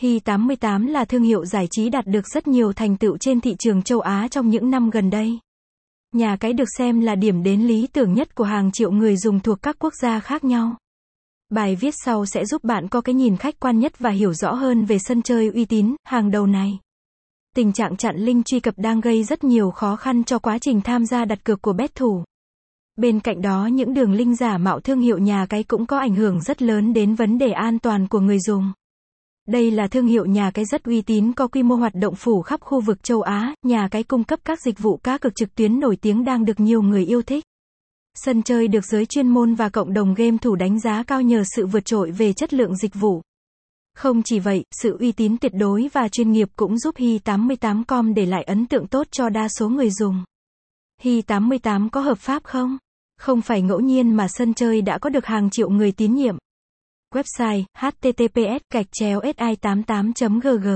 Hi88 là thương hiệu giải trí đạt được rất nhiều thành tựu trên thị trường châu Á trong những năm gần đây. Nhà cái được xem là điểm đến lý tưởng nhất của hàng triệu người dùng thuộc các quốc gia khác nhau. Bài viết sau sẽ giúp bạn có cái nhìn khách quan nhất và hiểu rõ hơn về sân chơi uy tín, hàng đầu này. Tình trạng chặn link truy cập đang gây rất nhiều khó khăn cho quá trình tham gia đặt cược của bet thủ. Bên cạnh đó những đường link giả mạo thương hiệu nhà cái cũng có ảnh hưởng rất lớn đến vấn đề an toàn của người dùng. Đây là thương hiệu nhà cái rất uy tín có quy mô hoạt động phủ khắp khu vực châu Á, nhà cái cung cấp các dịch vụ cá cược trực tuyến nổi tiếng đang được nhiều người yêu thích. Sân chơi được giới chuyên môn và cộng đồng game thủ đánh giá cao nhờ sự vượt trội về chất lượng dịch vụ. Không chỉ vậy, sự uy tín tuyệt đối và chuyên nghiệp cũng giúp Hi88com để lại ấn tượng tốt cho đa số người dùng. Hi88 có hợp pháp không? Không phải ngẫu nhiên mà sân chơi đã có được hàng triệu người tín nhiệm. Website https gạch chéo si88 gg